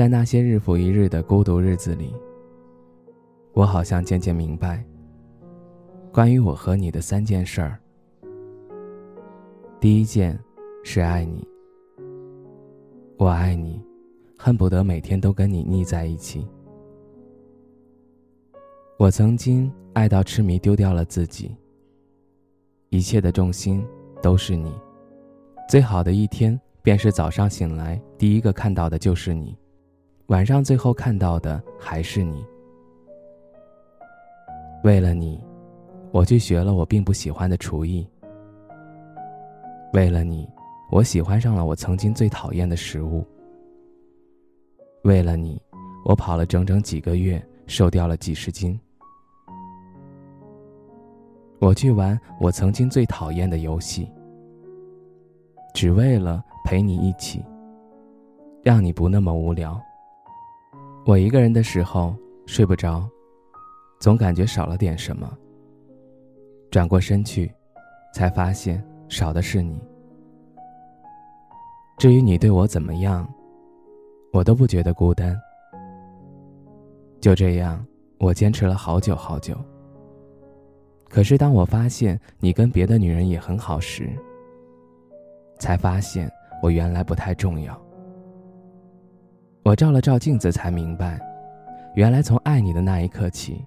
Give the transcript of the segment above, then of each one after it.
在那些日复一日的孤独日子里，我好像渐渐明白，关于我和你的三件事儿。第一件是爱你，我爱你，恨不得每天都跟你腻在一起。我曾经爱到痴迷，丢掉了自己，一切的重心都是你。最好的一天，便是早上醒来第一个看到的就是你。晚上最后看到的还是你。为了你，我去学了我并不喜欢的厨艺。为了你，我喜欢上了我曾经最讨厌的食物。为了你，我跑了整整几个月，瘦掉了几十斤。我去玩我曾经最讨厌的游戏，只为了陪你一起，让你不那么无聊。我一个人的时候睡不着，总感觉少了点什么。转过身去，才发现少的是你。至于你对我怎么样，我都不觉得孤单。就这样，我坚持了好久好久。可是当我发现你跟别的女人也很好时，才发现我原来不太重要。我照了照镜子，才明白，原来从爱你的那一刻起，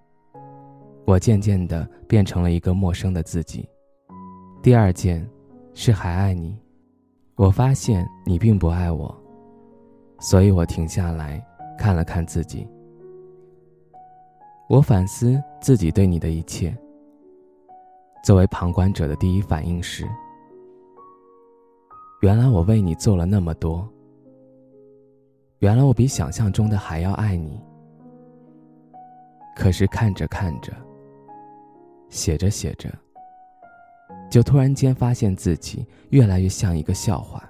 我渐渐的变成了一个陌生的自己。第二件，是还爱你。我发现你并不爱我，所以我停下来看了看自己。我反思自己对你的一切。作为旁观者的第一反应是：原来我为你做了那么多。原来我比想象中的还要爱你，可是看着看着，写着写着，就突然间发现自己越来越像一个笑话。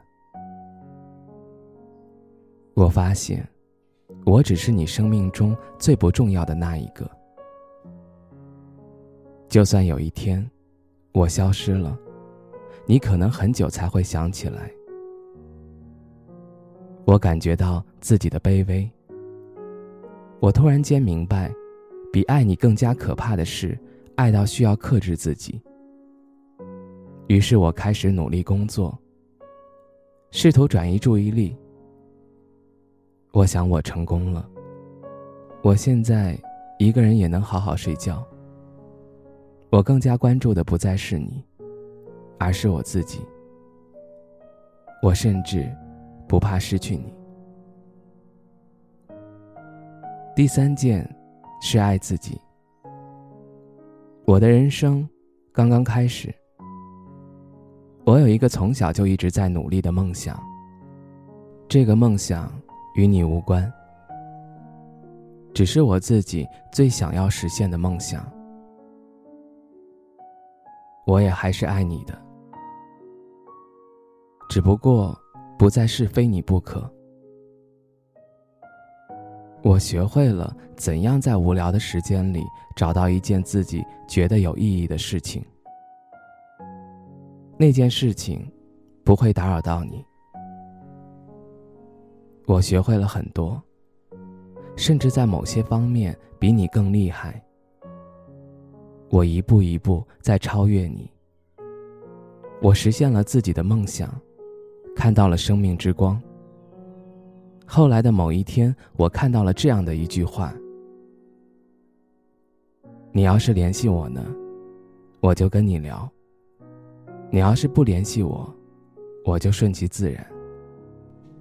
我发现，我只是你生命中最不重要的那一个。就算有一天，我消失了，你可能很久才会想起来。我感觉到自己的卑微。我突然间明白，比爱你更加可怕的是，爱到需要克制自己。于是我开始努力工作，试图转移注意力。我想我成功了。我现在一个人也能好好睡觉。我更加关注的不再是你，而是我自己。我甚至。不怕失去你。第三件，是爱自己。我的人生刚刚开始。我有一个从小就一直在努力的梦想。这个梦想与你无关，只是我自己最想要实现的梦想。我也还是爱你的，只不过。不再是非你不可。我学会了怎样在无聊的时间里找到一件自己觉得有意义的事情。那件事情不会打扰到你。我学会了很多，甚至在某些方面比你更厉害。我一步一步在超越你。我实现了自己的梦想。看到了生命之光。后来的某一天，我看到了这样的一句话：“你要是联系我呢，我就跟你聊；你要是不联系我，我就顺其自然。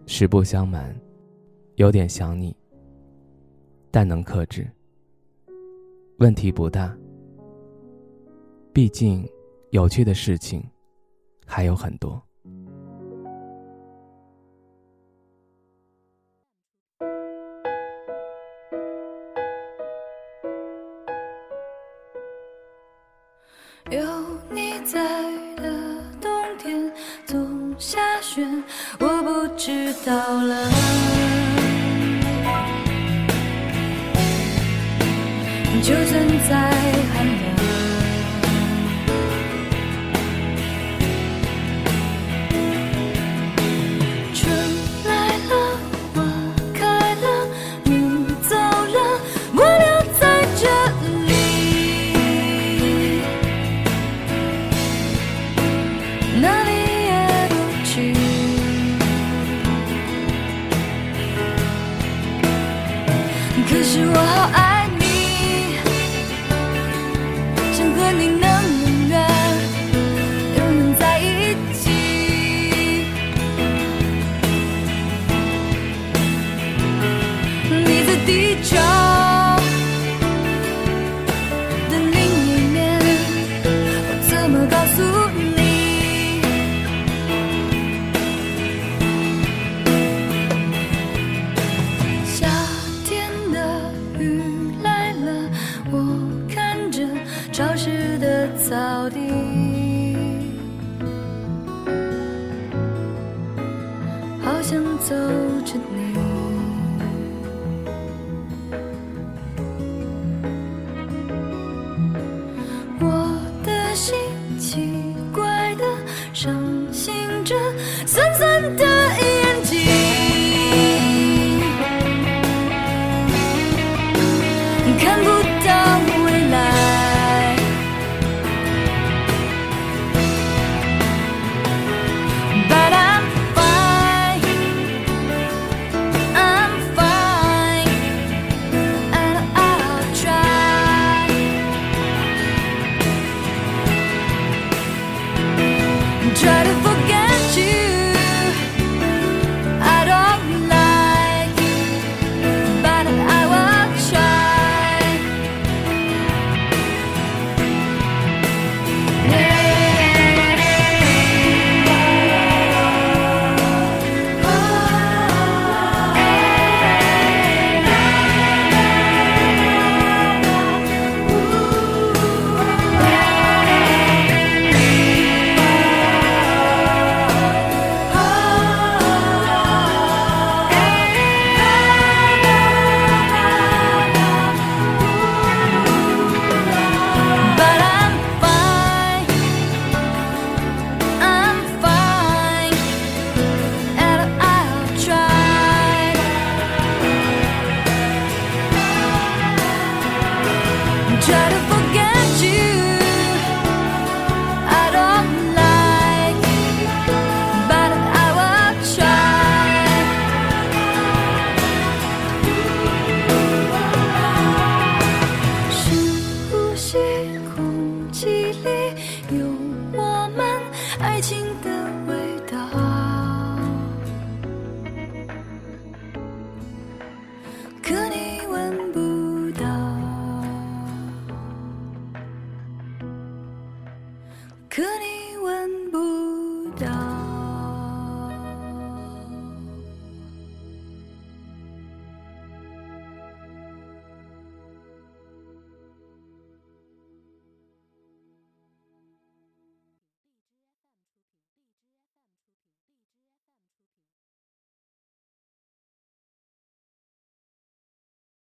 实不相瞒，有点想你，但能克制，问题不大。毕竟，有趣的事情还有很多。有你在的冬天总下雪我不知道了。就存在看。可你